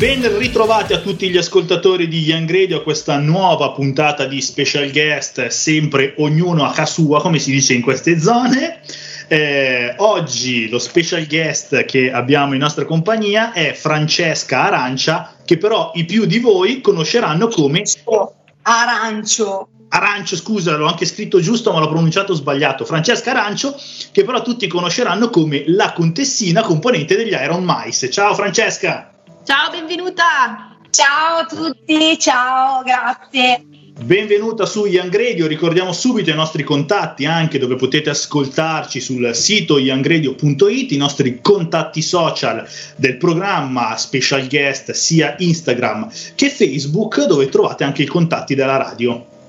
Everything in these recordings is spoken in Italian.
Ben ritrovati a tutti gli ascoltatori di Young Radio a questa nuova puntata di special guest, sempre ognuno a casa sua, come si dice in queste zone. Eh, oggi lo special guest che abbiamo in nostra compagnia è Francesca Arancia, che però i più di voi conosceranno come Arancio. Arancio, scusa, l'ho anche scritto giusto, ma l'ho pronunciato sbagliato. Francesca Arancio, che però tutti conosceranno come la contessina componente degli Iron Mice. Ciao Francesca! Ciao, benvenuta! Ciao a tutti, ciao, grazie. Benvenuta su Young Radio, ricordiamo subito i nostri contatti anche dove potete ascoltarci sul sito youngradio.it, i nostri contatti social del programma special guest sia Instagram che Facebook dove trovate anche i contatti della radio.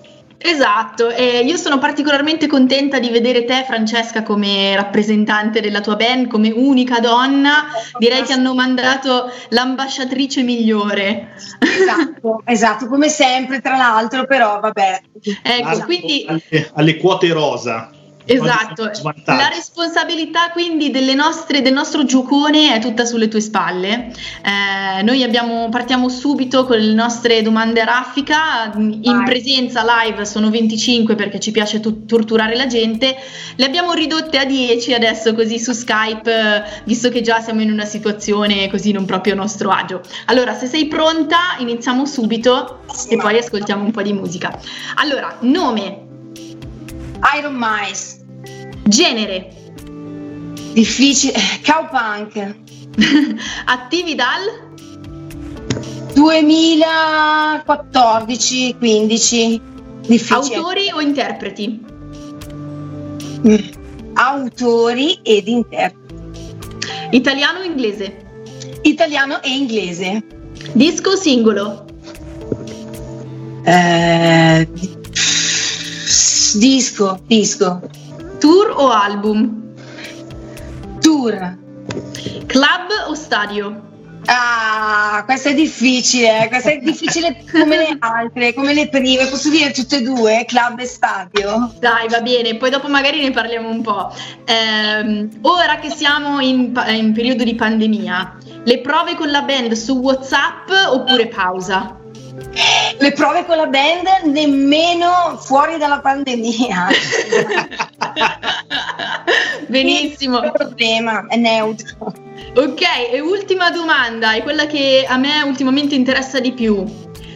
Esatto, eh, io sono particolarmente contenta di vedere te Francesca come rappresentante della tua band, come unica donna, direi che hanno mandato l'ambasciatrice migliore. Esatto, esatto, come sempre tra l'altro, però vabbè. Ecco, Alle- quindi alle, alle quote rosa. Esatto, la responsabilità quindi delle nostre, del nostro giocone è tutta sulle tue spalle. Eh, noi abbiamo, partiamo subito con le nostre domande a raffica, in Vai. presenza live sono 25 perché ci piace tu- torturare la gente, le abbiamo ridotte a 10 adesso così su Skype, eh, visto che già siamo in una situazione così non proprio a nostro agio. Allora, se sei pronta, iniziamo subito e poi ascoltiamo un po' di musica. Allora, nome, Iron Mice, genere. difficile, cowpunk, Attivi dal 2014-15, difficile. autori o interpreti? Mm. Autori ed interpreti, Italiano o inglese? italiano e inglese. Disco singolo? Eh, disco, disco, Tour o album? tour. Club o stadio? Ah, questa è difficile, eh, questa è difficile come le altre, come le prime. Posso dire tutte e due, club e stadio? Dai, va bene, poi dopo magari ne parliamo un po'. Ehm, ora che siamo in, in periodo di pandemia, le prove con la band su WhatsApp oppure pausa? Le prove con la band nemmeno fuori dalla pandemia. Benissimo. Non problema, è neutro. Ok, e ultima domanda, è quella che a me ultimamente interessa di più.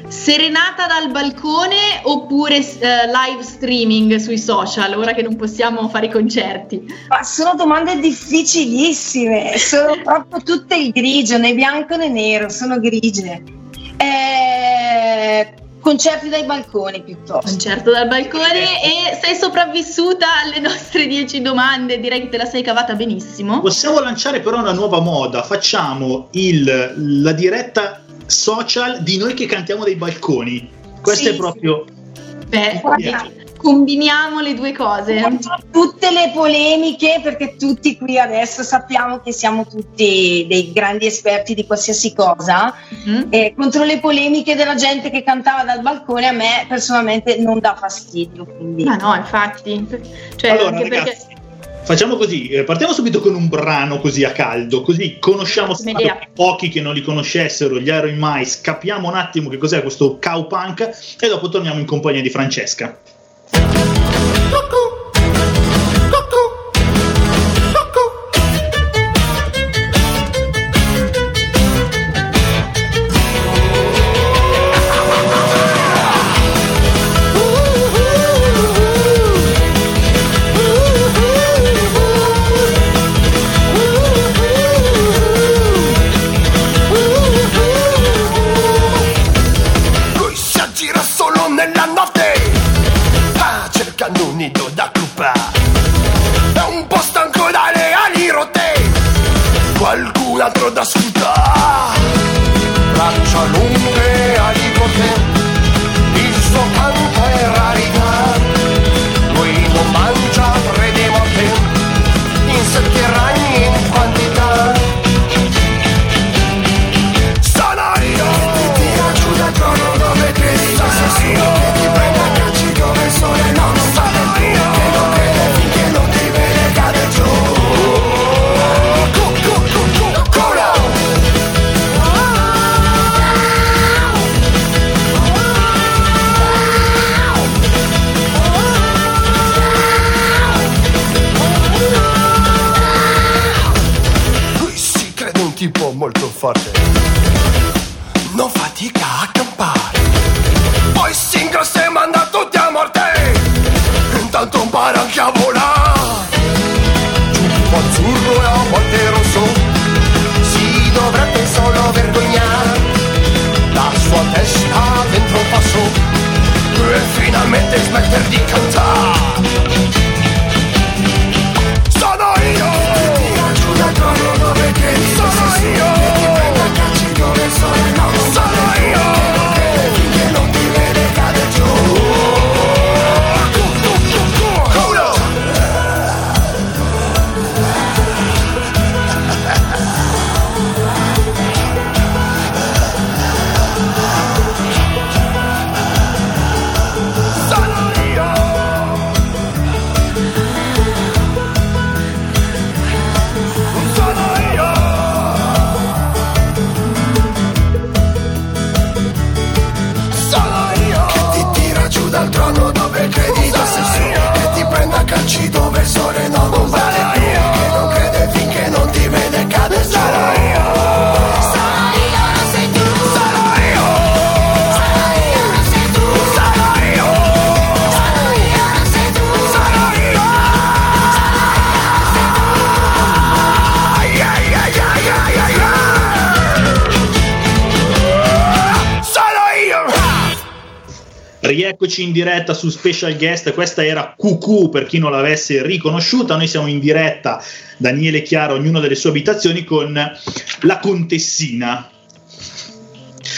Serenata dal balcone oppure eh, live streaming sui social, ora che non possiamo fare i concerti? Ma sono domande difficilissime, sono proprio tutte il grigio, né bianco né nero, sono grigie. Eh, concerti dai balconi piuttosto. Concerto dal balcone e sei sopravvissuta alle nostre 10 domande, direi che te la sei cavata benissimo. Possiamo lanciare però una nuova moda, facciamo il- la diretta social di noi che cantiamo dai balconi. Questo Sì, è proprio... Beh, Guarda. Combiniamo le due cose. Contro tutte le polemiche, perché tutti qui adesso sappiamo che siamo tutti dei grandi esperti di qualsiasi cosa, Mhm. e contro le polemiche della gente che cantava dal balcone a me personalmente non dà fastidio. Quindi. Ma no, infatti. Cioè, allora anche ragazzi, perché... facciamo così, eh, partiamo subito con un brano così a caldo, così conosciamo pochi che non li conoscessero, gli Iron Mice, capiamo un attimo che cos'è questo cowpunk e dopo torniamo in compagnia di Francesca. Lui Rieccoci in diretta su Special Guest, questa era QQ per chi non l'avesse riconosciuta, noi siamo in diretta, Daniele Chiaro, ognuno delle sue abitazioni, con la contessina.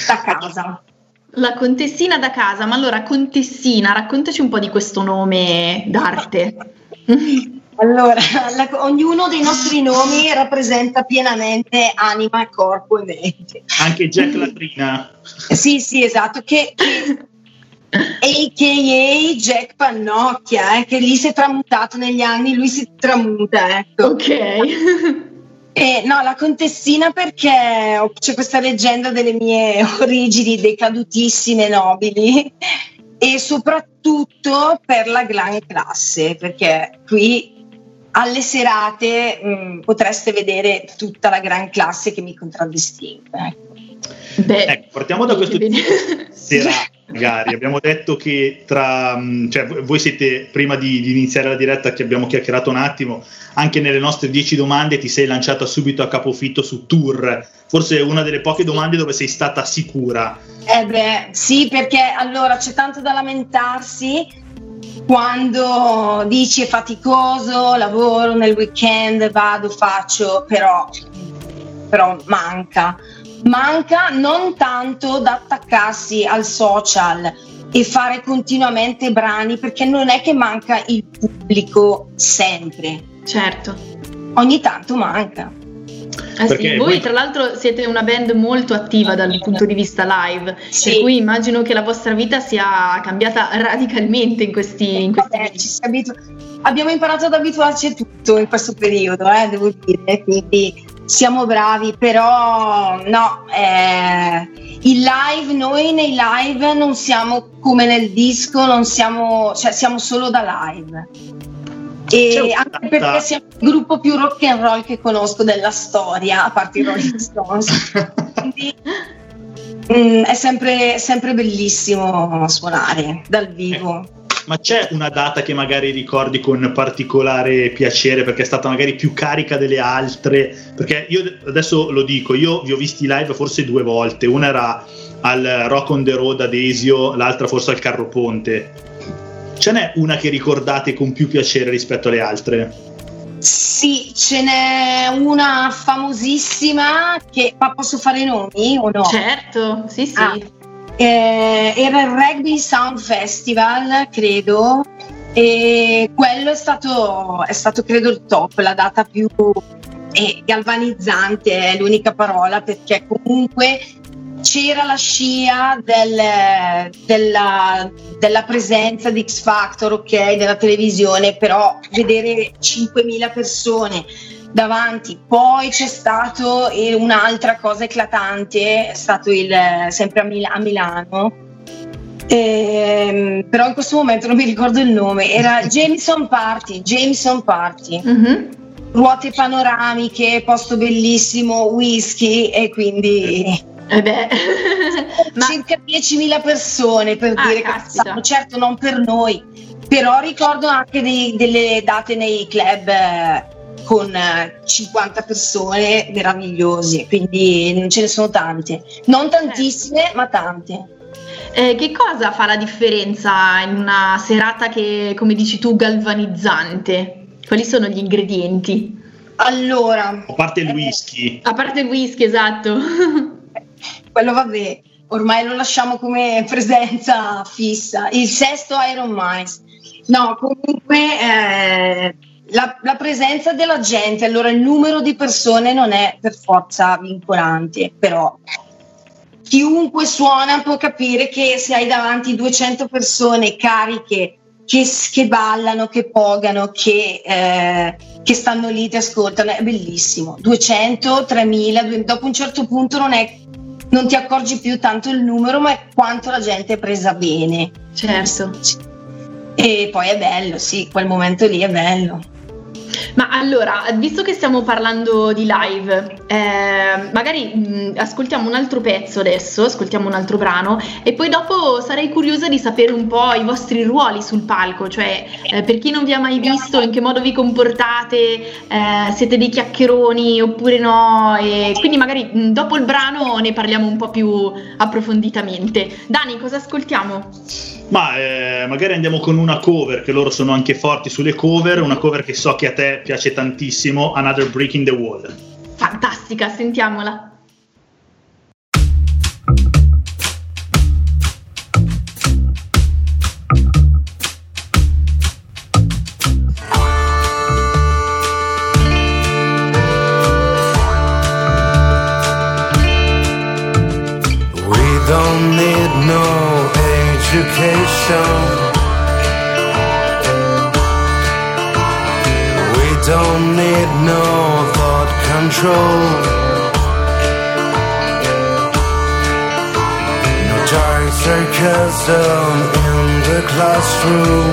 Da casa. La contessina da casa, ma allora contessina, raccontaci un po' di questo nome d'arte. Allora, la- ognuno dei nostri nomi rappresenta pienamente anima, corpo e mente. Anche Jack Latrina. Sì, sì, esatto, che, che a.k.a. Jack Pannocchia, eh, che lì si è tramutato negli anni, lui si tramuta, ecco. ok. Eh, no, la contessina perché ho- c'è questa leggenda delle mie origini decadutissime nobili e soprattutto per la gran classe, perché qui alle serate mh, potreste vedere tutta la gran classe che mi contraddistingue. ecco. Beh, Ecco, partiamo da questo bene. serate, magari. Abbiamo detto che tra, mh, cioè, voi siete, prima di, di iniziare la diretta, che abbiamo chiacchierato un attimo, anche nelle nostre 10 domande ti sei lanciata subito a capofitto su tour. Forse è una delle poche domande dove sei stata sicura. Eh beh, sì, perché allora c'è tanto da lamentarsi quando dici è faticoso, lavoro nel weekend, vado, faccio, però, però manca. Manca non tanto da attaccarsi al social e fare continuamente brani, perché non è che manca il pubblico sempre, Certo. ogni tanto manca. Eh sì, voi, tra l'altro siete una band molto attiva dal punto di vista live, Sì. per cui immagino che la vostra vita sia cambiata radicalmente in questi, in questi Vabbè, ci si abitu- abbiamo imparato ad abituarci a tutto in questo periodo, eh, devo dire, quindi siamo bravi, però no, eh, il live, noi nei live non siamo come nel disco, non siamo, cioè siamo solo da live. E anche perché siamo il gruppo più rock and roll che conosco della storia, a parte i Rolling Stones. Quindi mm, è sempre, sempre bellissimo suonare dal vivo. Ma c'è una data che magari ricordi con particolare piacere perché è stata magari più carica delle altre? Perché io adesso lo dico, io vi ho visti live forse due volte, una era al Rock on the Road ad Esio, l'altra forse al Carro Ponte. Ce n'è una che ricordate con più piacere rispetto alle altre? Sì, ce n'è una famosissima che ma posso fare i nomi o no? Certo, sì, sì. Ah. Eh, era il Rugby Sound Festival, credo, e quello è stato, è stato credo il top, la data più eh, galvanizzante, è l'unica parola, perché comunque c'era la scia del- della, della presenza di X Factor, ok, della televisione, però vedere 5.000 persone davanti. Poi c'è stato eh, un'altra cosa eclatante, è stato il, sempre a, Mil- a Milano. Ehm, però in questo momento non mi ricordo il nome, era Jameson Party, Jameson Party. Mhm. ruote panoramiche, posto bellissimo, whisky e quindi... Eh ma... circa 10.000 persone per ah, dire caspita. che certo non per noi, però ricordo anche dei, delle date nei club eh, con 50 persone meravigliosi, quindi non ce ne sono tante, non tantissime, ma tante. Eh, che cosa fa la differenza in una serata che, come dici tu, galvanizzante? Quali sono gli ingredienti? Allora, a parte il whisky, a parte il whisky, esatto. quello vabbè, ormai lo lasciamo come presenza fissa. Il sesto Iron Mice. No, comunque eh, la, la, presenza della gente, allora il numero di persone non è per forza vincolante, però chiunque suona può capire che se hai davanti 200 persone cariche che, che ballano, che pogano, che, eh, che, stanno lì, ti ascoltano, è bellissimo. 200, 3000, dopo un certo punto non, è, non ti accorgi più tanto il numero, ma è quanto la gente è presa bene. Certo. E poi è bello, sì, quel momento lì è bello. Ma allora, visto che stiamo parlando di live, eh, magari mh, ascoltiamo un altro pezzo adesso, ascoltiamo un altro brano e poi dopo sarei curiosa di sapere un po' i vostri ruoli sul palco, cioè eh, per chi non vi ha mai visto, in che modo vi comportate, eh, siete dei chiacchieroni oppure no, e quindi magari mh, dopo il brano ne parliamo un po' più approfonditamente. Dani, cosa ascoltiamo? Ma eh, magari andiamo con una cover, che loro sono anche forti sulle cover, una cover che so che a te piace tantissimo, Another Break in the Wall. Fantastica, sentiamola. Oh.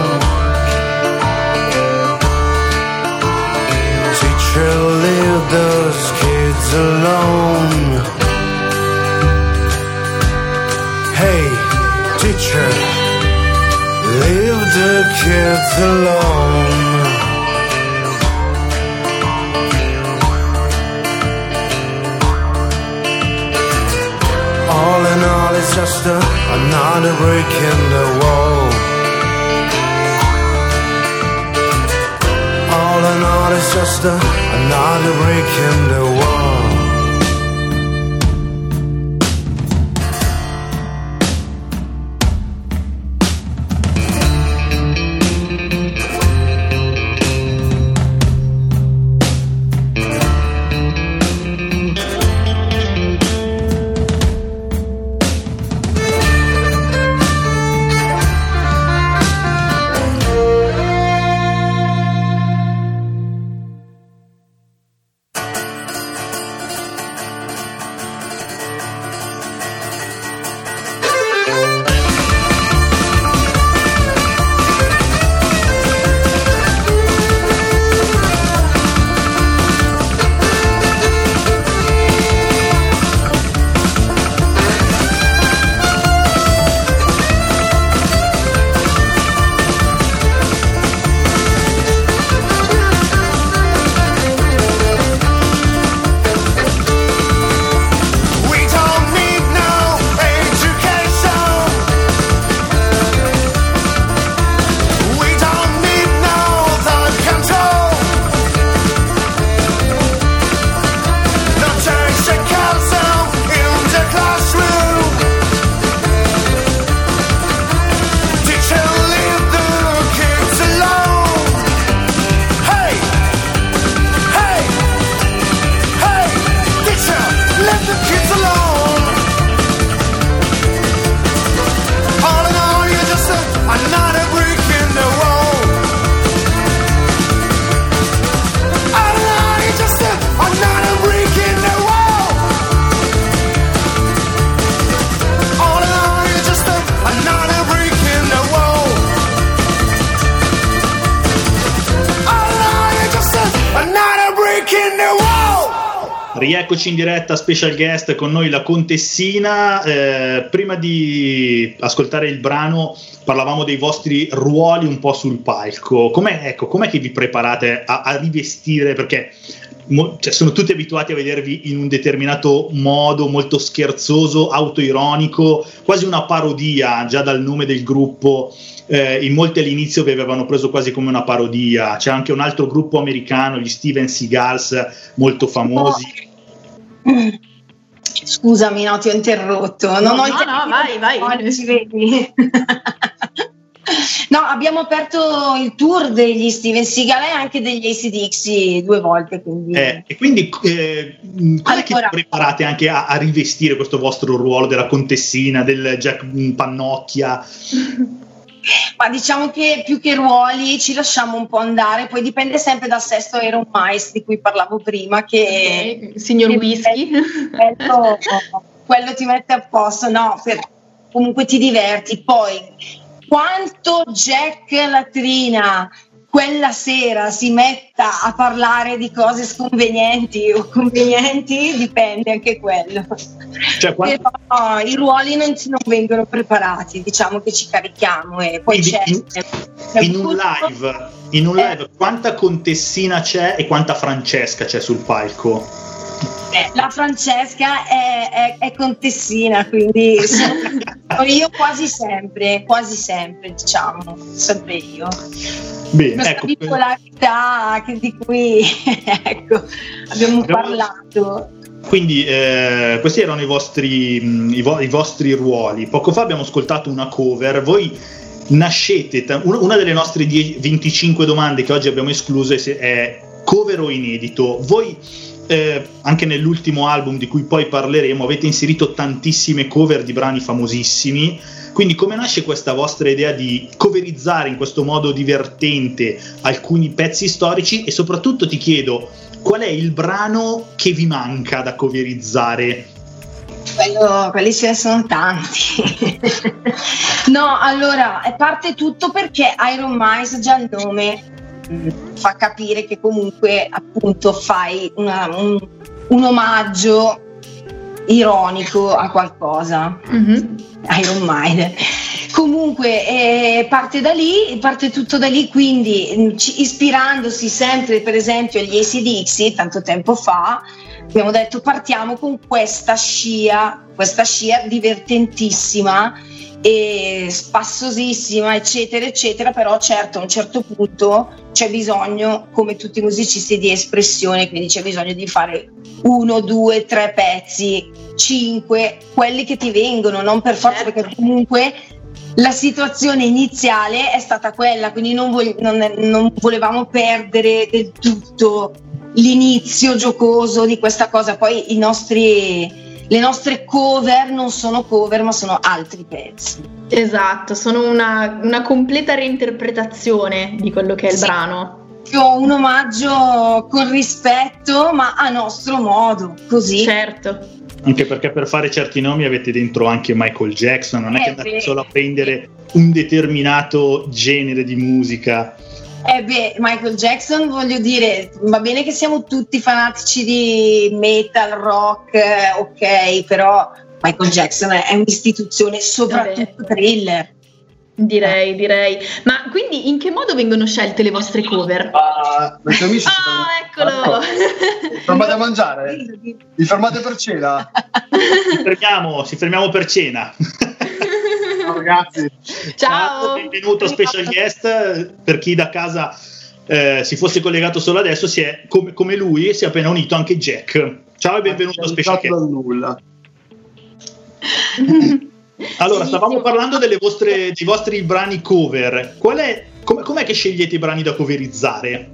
Rieccoci in diretta, special guest con noi la contessina. Eh, prima di ascoltare il brano parlavamo dei vostri ruoli un po' sul palco. Com'è, ecco, com'è che vi preparate a, a rivestire? Perché mo, cioè, sono tutti abituati a vedervi in un determinato modo, molto scherzoso, autoironico, quasi una parodia già dal nome del gruppo. Eh, in molti all'inizio vi avevano preso quasi come una parodia. C'è anche un altro gruppo americano, gli Steven Seagals, molto famosi. Scusami, no, ti ho interrotto. No, Non ho no, interrotto. no, vai, vai. No, ci vedi. No, abbiamo aperto il tour degli Steven Seagal e anche degli ACDX due volte, quindi Eh, e quindi eh, che Allora. vi preparate anche a, a rivestire questo vostro ruolo della contessina, del Jack Pannocchia? ma diciamo che più che ruoli ci lasciamo un po' andare, poi dipende sempre dal sesto Iron Mice di cui parlavo prima, che Ok, Signor che Whisky. quello, quello ti mette a posto, no, per- comunque ti diverti. Poi quanto Jack Latrina quella sera si metta a parlare di cose sconvenienti o convenienti, dipende anche quello. Cioè, quanto- Però i ruoli non, non vengono preparati, diciamo che ci carichiamo e poi Quindi c'è, in- c'è in un live, in un Eh. live quanta contessina c'è e quanta Francesca c'è sul palco? Eh, la Francesca è, è- è contessina, quindi sono io quasi sempre, quasi sempre, diciamo, sempre io. Bene, Questa ecco, bipolarità che- di cui ecco, abbiamo Abbiamo- parlato. Quindi eh, questi erano i vostri, mh, i, vo- i vostri ruoli. Poco fa abbiamo ascoltato una cover. Voi nascete, una delle nostre die- 25 domande che oggi abbiamo escluso è cover o inedito. Voi eh, anche nell'ultimo album di cui poi parleremo avete inserito tantissime cover di brani famosissimi. Quindi come nasce questa vostra idea di coverizzare in questo modo divertente alcuni pezzi storici e soprattutto ti chiedo qual è il brano che vi manca da coverizzare? Quello- quelli ce ne sono tanti. no, allora, parte tutto perché Iron Mice, già il nome, fa capire che comunque appunto fai una- un, un omaggio ironico a qualcosa. Mhm. Iron Maiden. Comunque eh, parte da lì, parte tutto da lì, quindi ci- ispirandosi sempre per esempio agli ACDC tanto tempo fa, abbiamo detto partiamo con questa scia, questa scia divertentissima e spassosissima, eccetera, eccetera, però certo a un certo punto c'è bisogno, come tutti i musicisti, di espressione, quindi c'è bisogno di fare uno, due, tre pezzi, cinque, quelli che ti vengono, non per forza, Certo. perché comunque la situazione iniziale è stata quella, quindi non, vog- non- non volevamo perdere del tutto l'inizio giocoso di questa cosa. Poi i nostri, le nostre cover non sono cover, ma sono altri pezzi. Esatto, sono una, una completa reinterpretazione di quello che è il Sì. brano. Io un omaggio con rispetto, ma a nostro modo, così. Certo. Anche perché per fare certi nomi avete dentro anche Michael Jackson, non è Eh, che andate solo a prendere un determinato genere di musica. Eh beh, Michael Jackson, voglio dire, va bene che siamo tutti fanatici di metal, rock, eh, ok, però Michael Jackson è un'istituzione, soprattutto Vabbè. thriller. Direi, direi. Ma quindi in che modo vengono scelte le vostre cover? Ah, tuoi amici Ah, fermano- eccolo! Vi fermate a mangiare? Vi fermate per cena? Si fermiamo, si fermiamo per cena. Ciao ragazzi. Ciao! Benvenuto special guest. Per chi da casa eh, si fosse collegato solo adesso, si è, come, come lui, si è appena unito anche Jack. Ciao e benvenuto a special guest. nulla. Allora, stavamo parlando delle vostre, dei vostri brani cover. Qual è, com- com'è che scegliete i brani da coverizzare?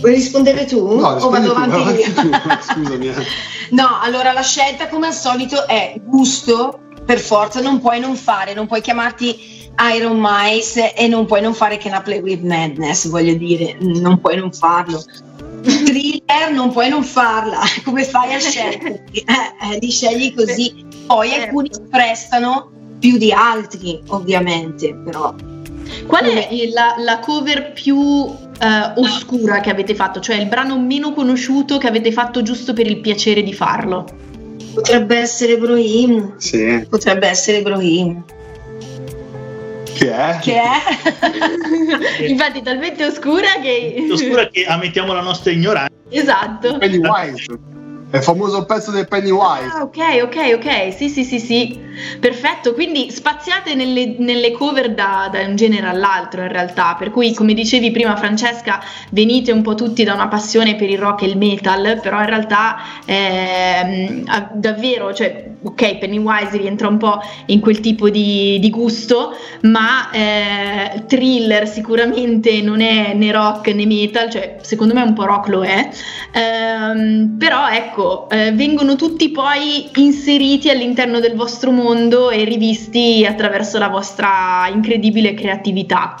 Vuoi rispondere tu? No, o vado tu, avanti tu, scusami. eh. No, allora la scelta come al solito è gusto, per forza, non puoi non fare, non puoi chiamarti Iron Mice e non puoi non fare Can I Play With Madness, voglio dire, non puoi non farlo. Thriller non puoi non farla, come fai a scegliere? Eh, eh, li scegli così. Poi alcuni si prestano più di altri, ovviamente, però Qual è la, la cover più eh, oscura che avete fatto, cioè il brano meno conosciuto che avete fatto giusto per il piacere di farlo. Potrebbe essere Brohim. Sì. Potrebbe essere Brohim. Che è? Che è? Infatti, talmente oscura che. Oscura che ammettiamo la nostra ignoranza. esatto. Pennywise. È il famoso pezzo del Pennywise. Ah, ok, ok, ok, sì, sì, sì, sì, perfetto, quindi spaziate nelle, nelle cover da, da un genere all'altro in realtà, per cui come dicevi prima Francesca, venite un po' tutti da una passione per il rock e il metal, però in realtà ah, davvero, cioè, ok, Pennywise rientra un po' in quel tipo di, di gusto, ma eh, thriller sicuramente non è né rock né metal, cioè secondo me un po' rock lo è, Ehm, però ecco, eh, vengono tutti poi inseriti all'interno del vostro mondo e rivisti attraverso la vostra incredibile creatività.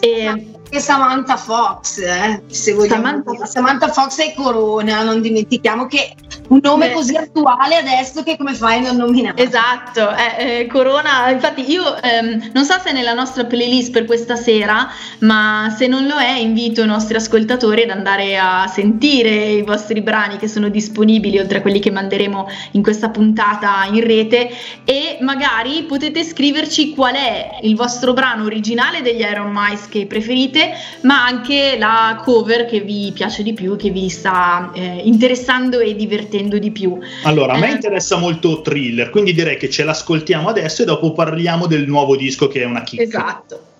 E- Che Samantha Fox, eh, se vogliamo Samantha-. Samantha Fox e Corona, non dimentichiamo che un nome Beh. così attuale adesso che come fai a non nominare? Esatto, eh, eh, Corona, infatti io ehm, non so se è nella nostra playlist per questa sera, ma se non lo è invito i nostri ascoltatori ad andare a sentire i vostri brani che sono disponibili oltre a quelli che manderemo in questa puntata in rete e magari potete scriverci qual è il vostro brano originale degli Iron Mice che preferite, ma anche la cover che vi piace di più, che vi sta eh, interessando e divertendo di più. Allora, a me Eh. interessa molto thriller, quindi direi che ce l'ascoltiamo adesso e dopo parliamo del nuovo disco che è una chicca. Esatto.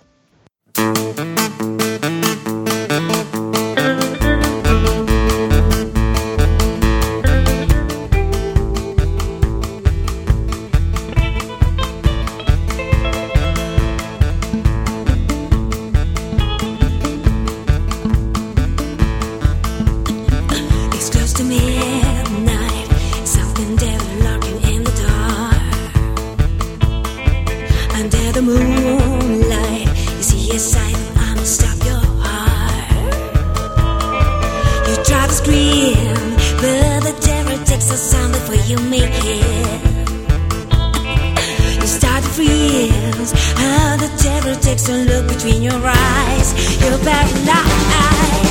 The you make it. You start to freeze. How the devil takes a look between your eyes. You're paralyzed.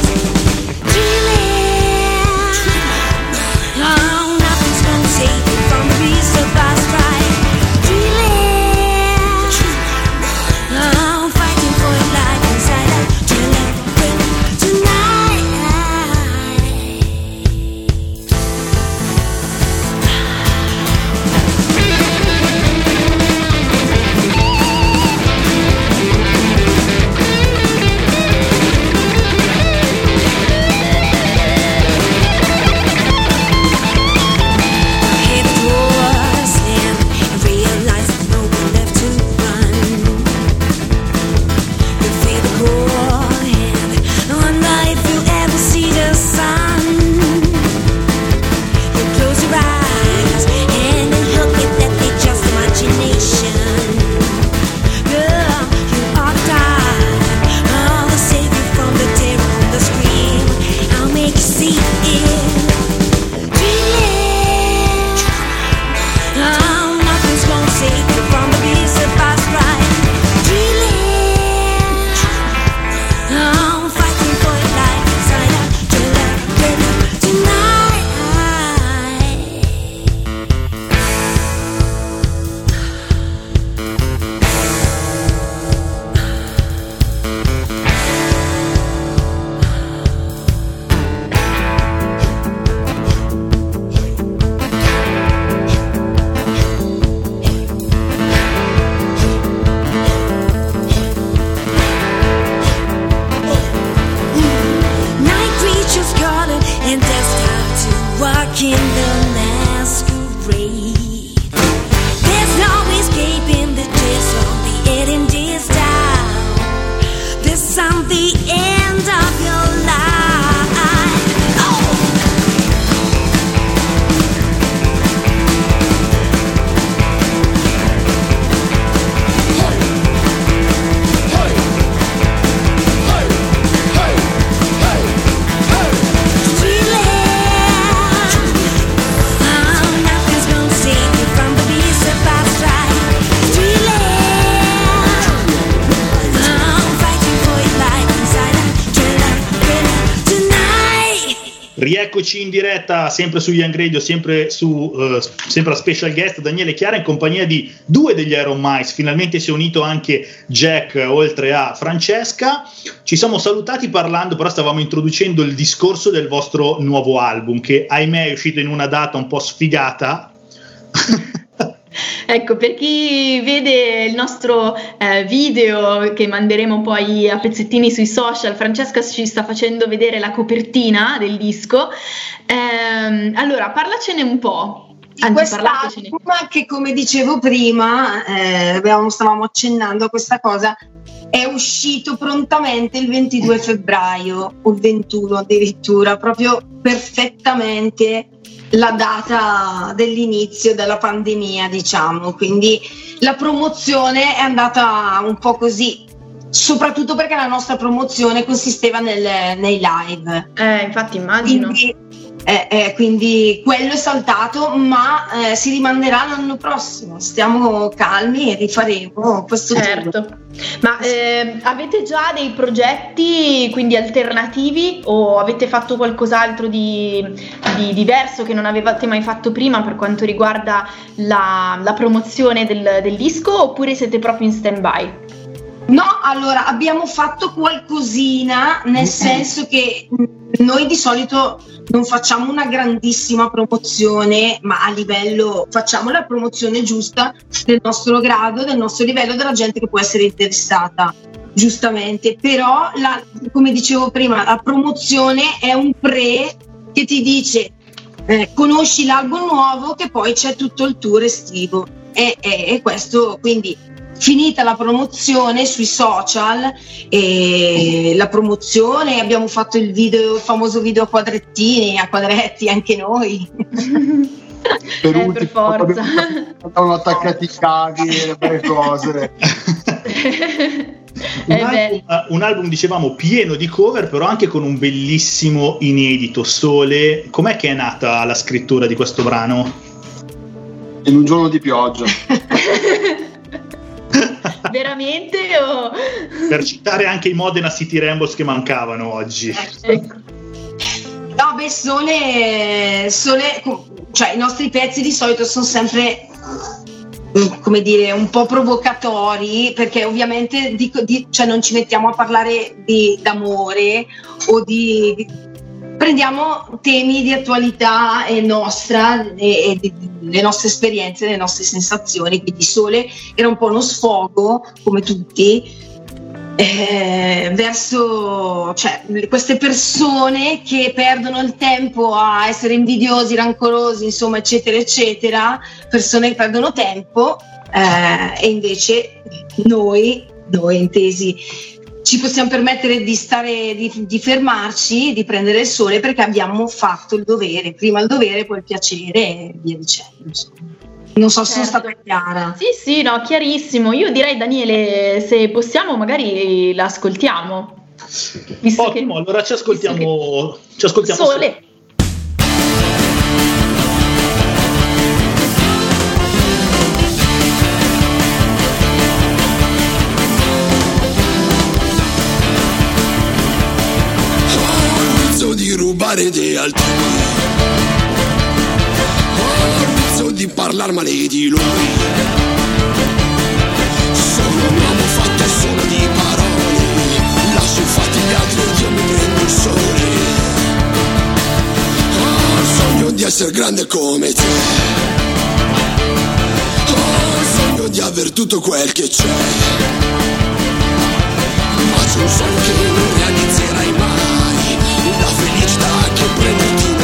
Rieccoci in diretta sempre su Young Radio, sempre, su, eh, sempre a special guest Daniele Chiara in compagnia di due degli Iron Mice. Finalmente si è unito anche Jack oltre a Francesca. Ci siamo salutati parlando, però stavamo introducendo il discorso del vostro nuovo album che ahimè è uscito in una data un po' sfigata. Ecco, per chi vede il nostro eh, video che manderemo poi a pezzettini sui social, Francesca ci sta facendo vedere la copertina del disco. Ehm, allora, parlacene un po'. Anzi. Quest'album che come dicevo prima, eh, abbiamo- stavamo accennando a questa cosa, è uscito prontamente il 22 febbraio o il 21 addirittura, proprio perfettamente la data dell'inizio della pandemia, diciamo. Quindi la promozione è andata un po' così, soprattutto perché la nostra promozione consisteva nel- nei live. Eh, infatti immagino. Quindi, eh, eh, quindi quello è saltato, ma eh, si rimanderà l'anno prossimo. Stiamo calmi e rifaremo questo. Certo. Ma eh, avete già dei progetti quindi alternativi o avete fatto qualcos'altro di, di diverso che non avevate mai fatto prima per quanto riguarda la, la promozione del, del disco oppure siete proprio in stand by? No, allora abbiamo fatto qualcosina, nel senso che mh, noi di solito non facciamo una grandissima promozione, ma a livello facciamo la promozione giusta del nostro grado, del nostro livello, della gente che può essere interessata. Giustamente, però la- come dicevo prima, la promozione è un pre che ti dice eh, conosci l'album nuovo che poi c'è tutto il tour estivo e, e- e questo quindi finita la promozione sui social e la promozione abbiamo fatto il video il famoso video a quadrettini a quadretti anche noi Per Eh, ultimo, per forza. Stavano attaccati i cavi e le varie cose. Un, Eh album, eh, un album, dicevamo, pieno di cover, però anche con un bellissimo inedito, Sole. Com'è che è nata la scrittura di questo brano? In un giorno di pioggia. Veramente o... Per citare anche i Modena City Rambles che mancavano oggi. Ecco. no beh sole, sole cioè i nostri pezzi di solito sono sempre mm, come dire un po' provocatori perché ovviamente dico- di- cioè non ci mettiamo a parlare di, d'amore o di, di- prendiamo temi di attualità e nostra e, e le nostre esperienze, le nostre sensazioni quindi Sole era un po' uno sfogo come tutti eh, verso cioè, queste persone che perdono il tempo a essere invidiosi, rancorosi, insomma, eccetera, eccetera, persone che perdono tempo eh, e invece noi, noi intesi, ci possiamo permettere di stare, di, di fermarci, di prendere il sole perché abbiamo fatto il dovere, prima il dovere, poi il piacere e via dicendo. insomma. Non so se sono Certo. stata chiara. Sì, sì, no, chiarissimo. Io direi, Daniele, se possiamo, magari l'ascoltiamo. Visto Ottimo, che- allora ci ascoltiamo, ci ascoltiamo che- Sole. Di rubare di altri Ho vizio di parlare male di lui. Sono un uomo fatto solo di parole. Lascio infatti gli altri ed mi prendo il sole. Ho il sogno di essere grande come te. Ho il sogno di aver tutto quel che c'è. Ma c'è un sogno che non realizzerai mai La felicità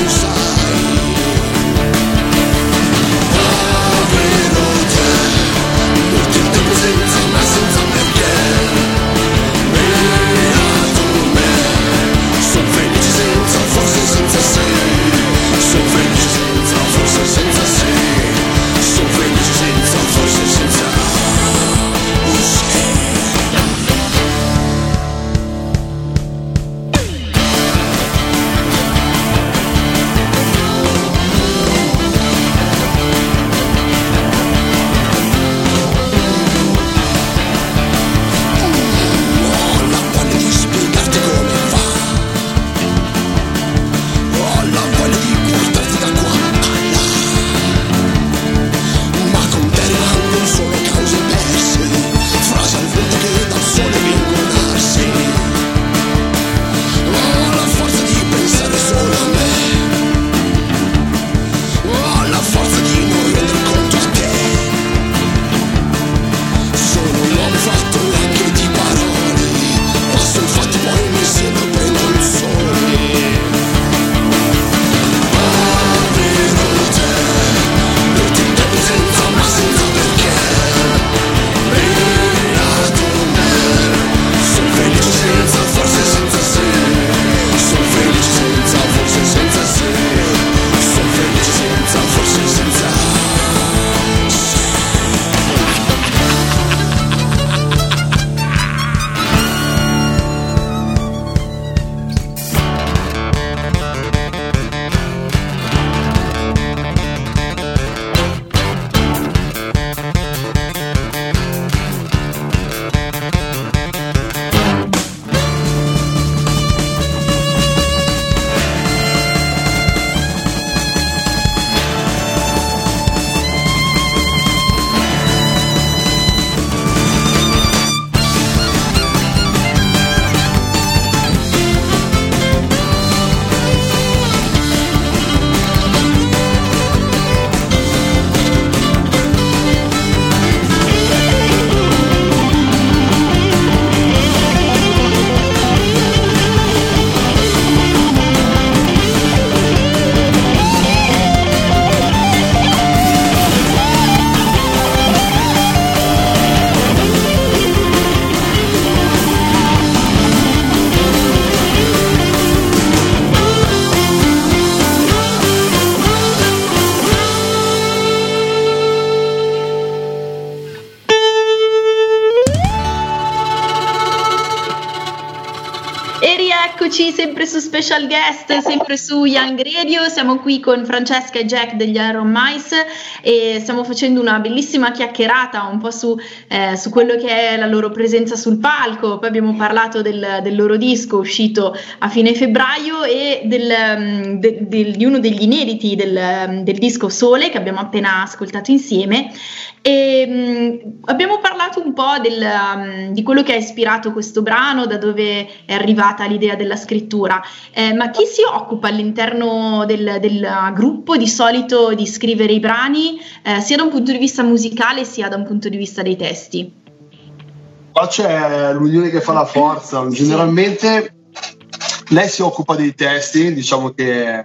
Special Guest, sempre su Young Radio, siamo qui con Francesca e Jack degli Iron Mice e stiamo facendo una bellissima chiacchierata un po' su, eh, su quello che è la loro presenza sul palco, poi abbiamo parlato del, del loro disco uscito a fine febbraio e del, mm, de, de, di uno degli inediti del, del disco Sole che abbiamo appena ascoltato insieme. E, mh, abbiamo parlato un po' del, um, di quello che ha ispirato questo brano, da dove è arrivata l'idea della scrittura, eh, ma chi si occupa all'interno del, del, gruppo di solito di scrivere i brani, eh, sia da un punto di vista musicale sia da un punto di vista dei testi? Qua c'è l'unione che fa la forza, generalmente lei si occupa dei testi, diciamo che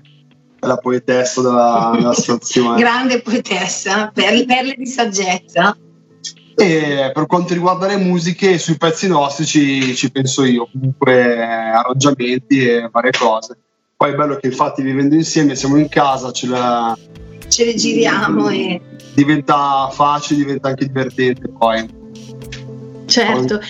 la poetessa della, della situazione. Grande poetessa, per, perle di saggezza. E per quanto riguarda le musiche, sui pezzi nostri ci, ci penso io, comunque arrangiamenti e varie cose. Poi è bello che infatti vivendo insieme siamo in casa, ce, la, ce le giriamo e diventa facile, diventa anche divertente poi. Certo,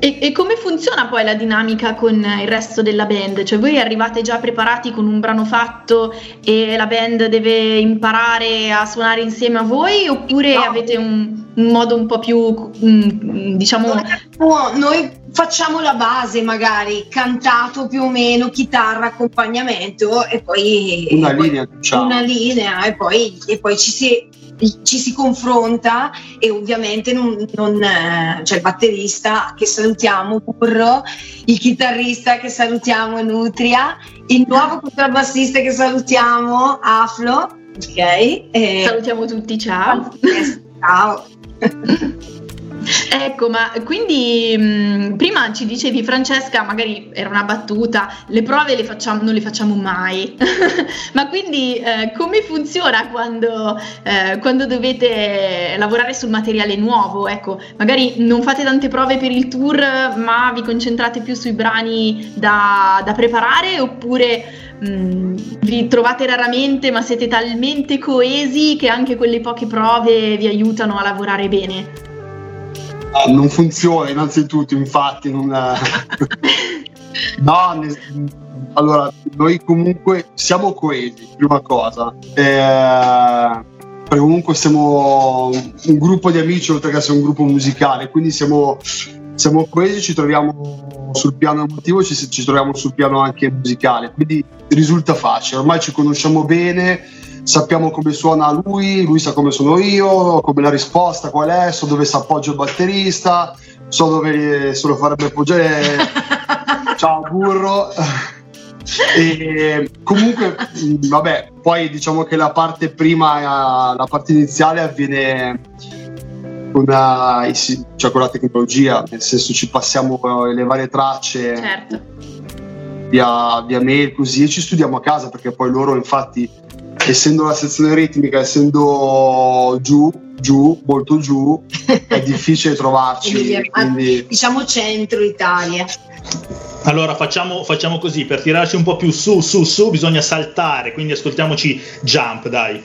e, e, come funziona poi la dinamica con il resto della band? Cioè voi arrivate già preparati con un brano fatto e la band deve imparare a suonare insieme a voi oppure no. avete un, un, modo un po' più, um, diciamo... No, noi facciamo la base magari, cantato più o meno, chitarra, accompagnamento e poi... Una e poi, linea, diciamo. Una linea e poi, e poi ci si ci si confronta e ovviamente non, non eh, c'è il batterista che salutiamo Burro, il chitarrista che salutiamo Nutria, il nuovo contrabbassista che salutiamo Aflo, ok? E... Salutiamo tutti, ciao. ciao. Ecco, ma quindi mh, prima ci dicevi Francesca, magari era una battuta, le prove le facciamo, non le facciamo mai, ma quindi eh, come funziona quando, eh, quando, dovete lavorare sul materiale nuovo? Ecco, magari non fate tante prove per il tour, ma vi concentrate più sui brani da, da preparare oppure... Mm, vi trovate raramente ma siete talmente coesi che anche quelle poche prove vi aiutano a lavorare bene. Non funziona innanzitutto, infatti, non... no, ne... allora, noi comunque siamo coesi, prima cosa. Eh, perché comunque siamo un gruppo di amici oltre che essere un gruppo musicale, quindi siamo, siamo coesi, ci troviamo sul piano emotivo, ci, ci troviamo sul piano anche musicale, quindi risulta facile, ormai ci conosciamo bene sappiamo come suona lui, lui sa come sono io, come la risposta qual è, so dove si appoggia il batterista, so dove se lo farebbe appoggiare. Ciao burro. e comunque, vabbè, poi diciamo che la parte prima, la parte iniziale avviene una, cioè con la tecnologia, nel senso ci passiamo le varie tracce. Certo. Via, via mail così e ci studiamo a casa perché poi loro infatti essendo la sezione ritmica, essendo giù, giù, molto giù, è difficile trovarci. quindi... Diciamo centro Italia. Allora facciamo, facciamo, così, per tirarci un po' più su, su, su, bisogna saltare, quindi ascoltiamoci Jump, dai.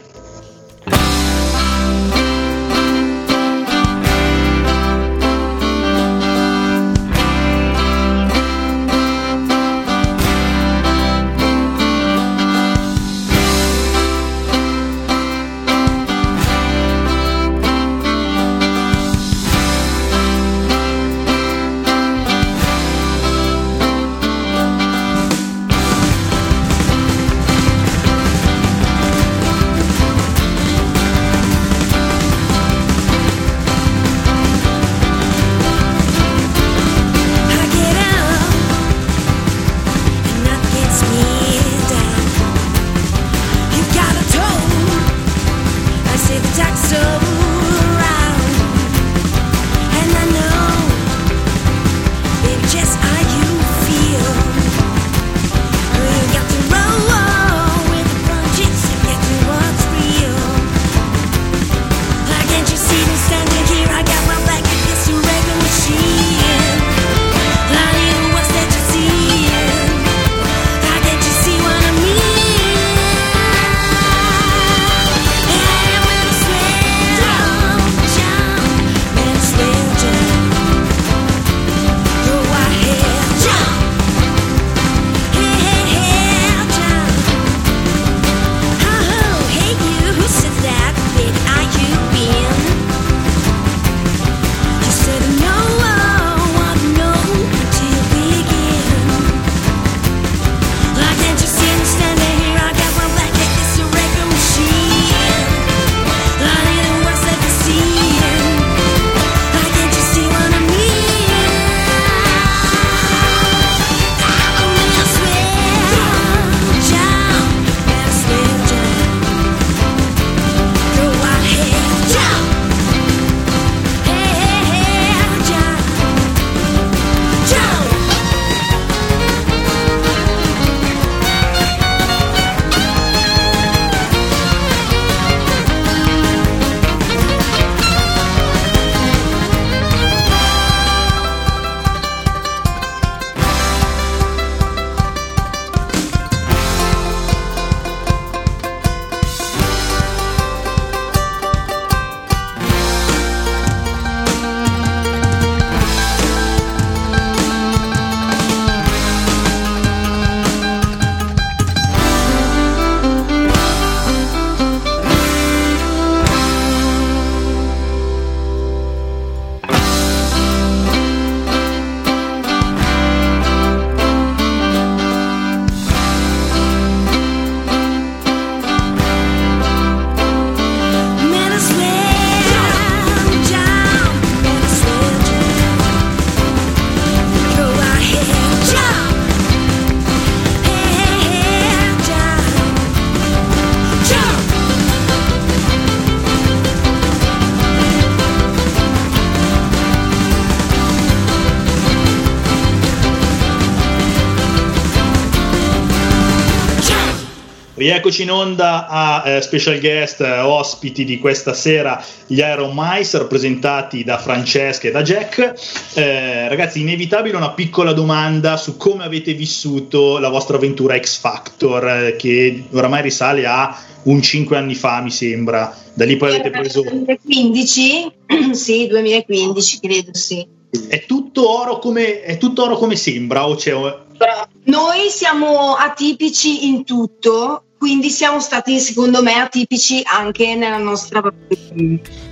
Rieccoci in onda a eh, special guest eh, ospiti di questa sera, gli Iron Mice, rappresentati da Francesca e da Jack. Eh, ragazzi, inevitabile una piccola domanda su come avete vissuto la vostra avventura X Factor, eh, che oramai risale a un 5 anni fa, mi sembra. Da lì poi avete preso. 2015? sì, 2015 credo, sì. È tutto oro come, è tutto oro come sembra? O c'è, Noi siamo atipici in tutto, quindi siamo stati secondo me atipici anche nella nostra,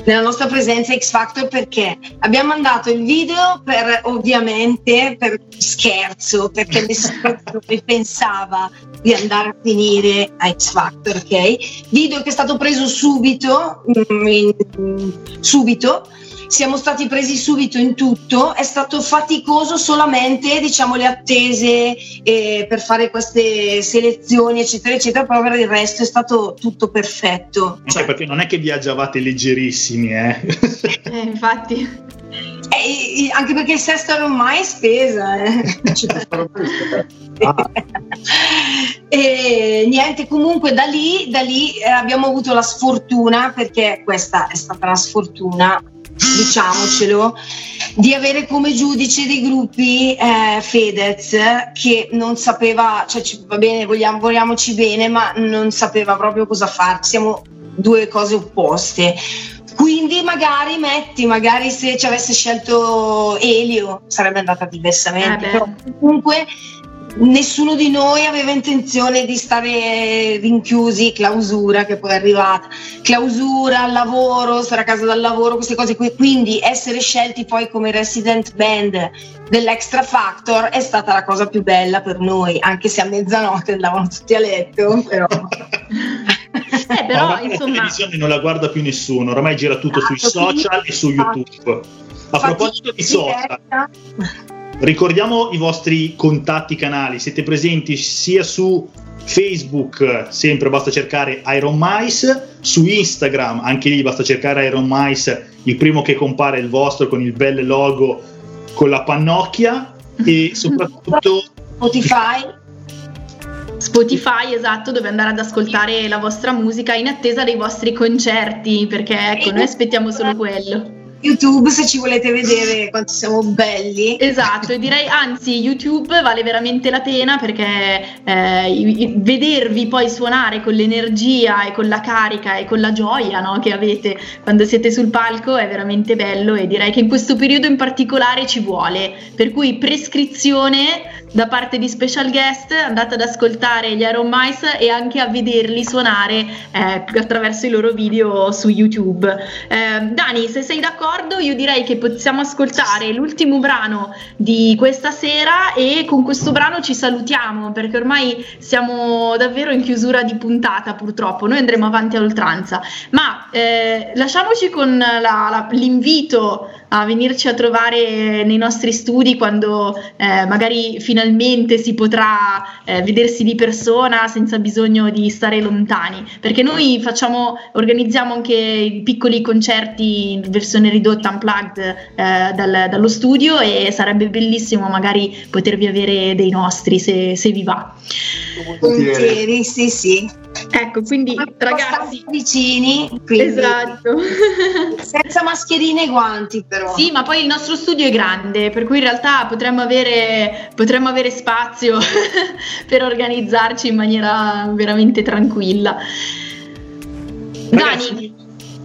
nella nostra presenza X Factor perché abbiamo mandato il video per ovviamente per scherzo, perché nessuno ne pensava di andare a finire a X Factor, ok? Video che è stato preso subito, mm, in- subito siamo stati presi subito in tutto, è stato faticoso solamente diciamo le attese eh, per fare queste selezioni eccetera eccetera, però per il resto è stato tutto perfetto. Anche Cioè, perché non è che viaggiavate leggerissimi, eh. Eh, infatti. eh, anche perché il sesto ormai è spesa. eh. Cioè, Ah. e niente, comunque da lì, da lì eh, abbiamo avuto la sfortuna, perché questa è stata la sfortuna, diciamocelo, di avere come giudice dei gruppi eh, Fedez che non sapeva, cioè ci- va bene, vogliamo, vogliamoci bene, ma non sapeva proprio cosa fare. Siamo due cose opposte. Quindi magari metti, magari se ci avesse scelto Elio sarebbe andata diversamente. Eh comunque nessuno di noi aveva intenzione di stare rinchiusi, clausura che poi è arrivata, clausura al lavoro, stare a casa dal lavoro, queste cose qui. Quindi essere scelti poi come resident band dell'Extra Factor è stata la cosa più bella per noi, anche se a mezzanotte andavano tutti a letto, però... Eh, però, Ma ormai la insomma- televisione non la guarda più nessuno, ormai gira tutto sui Esatto, social e su. YouTube. A proposito di social. Ricordiamo i vostri contatti canali, siete presenti sia su Facebook, sempre basta cercare Iron Mice, su Instagram, anche lì basta cercare Iron Mice, il primo che compare è il vostro con il bel logo con la pannocchia e soprattutto Spotify. Spotify, esatto, dove andare ad ascoltare la vostra musica in attesa dei vostri concerti, perché ecco, noi aspettiamo solo quello. YouTube se ci volete vedere quanto siamo belli. Esatto, e direi anzi YouTube vale veramente la pena perché eh, vedervi poi suonare con l'energia e con la carica e con la gioia no, che avete quando siete sul palco è veramente bello e direi che in questo periodo in particolare ci vuole. Per cui prescrizione da parte di special guest, andate ad ascoltare gli Iron Mice e anche a vederli suonare eh, attraverso i loro video su YouTube. Eh, Dani, se sei d'accordo, io direi che possiamo ascoltare l'ultimo brano di questa sera e con questo brano ci salutiamo perché ormai siamo davvero in chiusura di puntata purtroppo, noi andremo avanti a oltranza, ma eh, lasciamoci con la- la- l'invito a venirci a trovare nei nostri studi quando eh, magari finalmente si potrà eh, vedersi di persona senza bisogno di stare lontani, perché noi facciamo, organizziamo anche piccoli concerti in versione ridotta unplugged eh, dal- dallo studio e sarebbe bellissimo magari potervi avere dei nostri se, se vi va. Volentieri, sì, sì. Ecco, quindi ragazzi, vicini, quindi esatto. senza mascherine e guanti però. Sì, ma poi il nostro studio è grande, per cui in realtà potremmo avere, potremmo avere spazio per organizzarci in maniera veramente tranquilla. Ragazzi, Dani,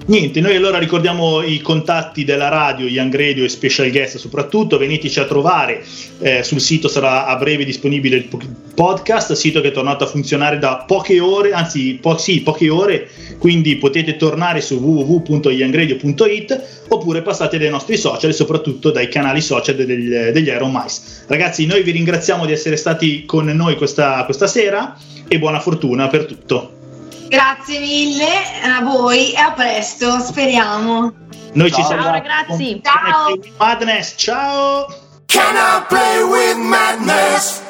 Niente, noi allora ricordiamo i contatti della radio, Young Radio e Special Guest soprattutto, veniteci a trovare, eh, sul sito sarà a breve disponibile il po- podcast, sito che è tornato a funzionare da poche ore, anzi po- sì, poche ore, quindi potete tornare su www.youngradio.it oppure passate dai nostri social e soprattutto dai canali social degli, degli Iron Mice. Ragazzi, noi vi ringraziamo di essere stati con noi questa, questa sera e buona fortuna per tutto. Grazie mille a voi e a presto, speriamo. Noi ci Ciao. siamo Ciao, ragazzi. Ciao. Madness, ciao! Can I play with madness?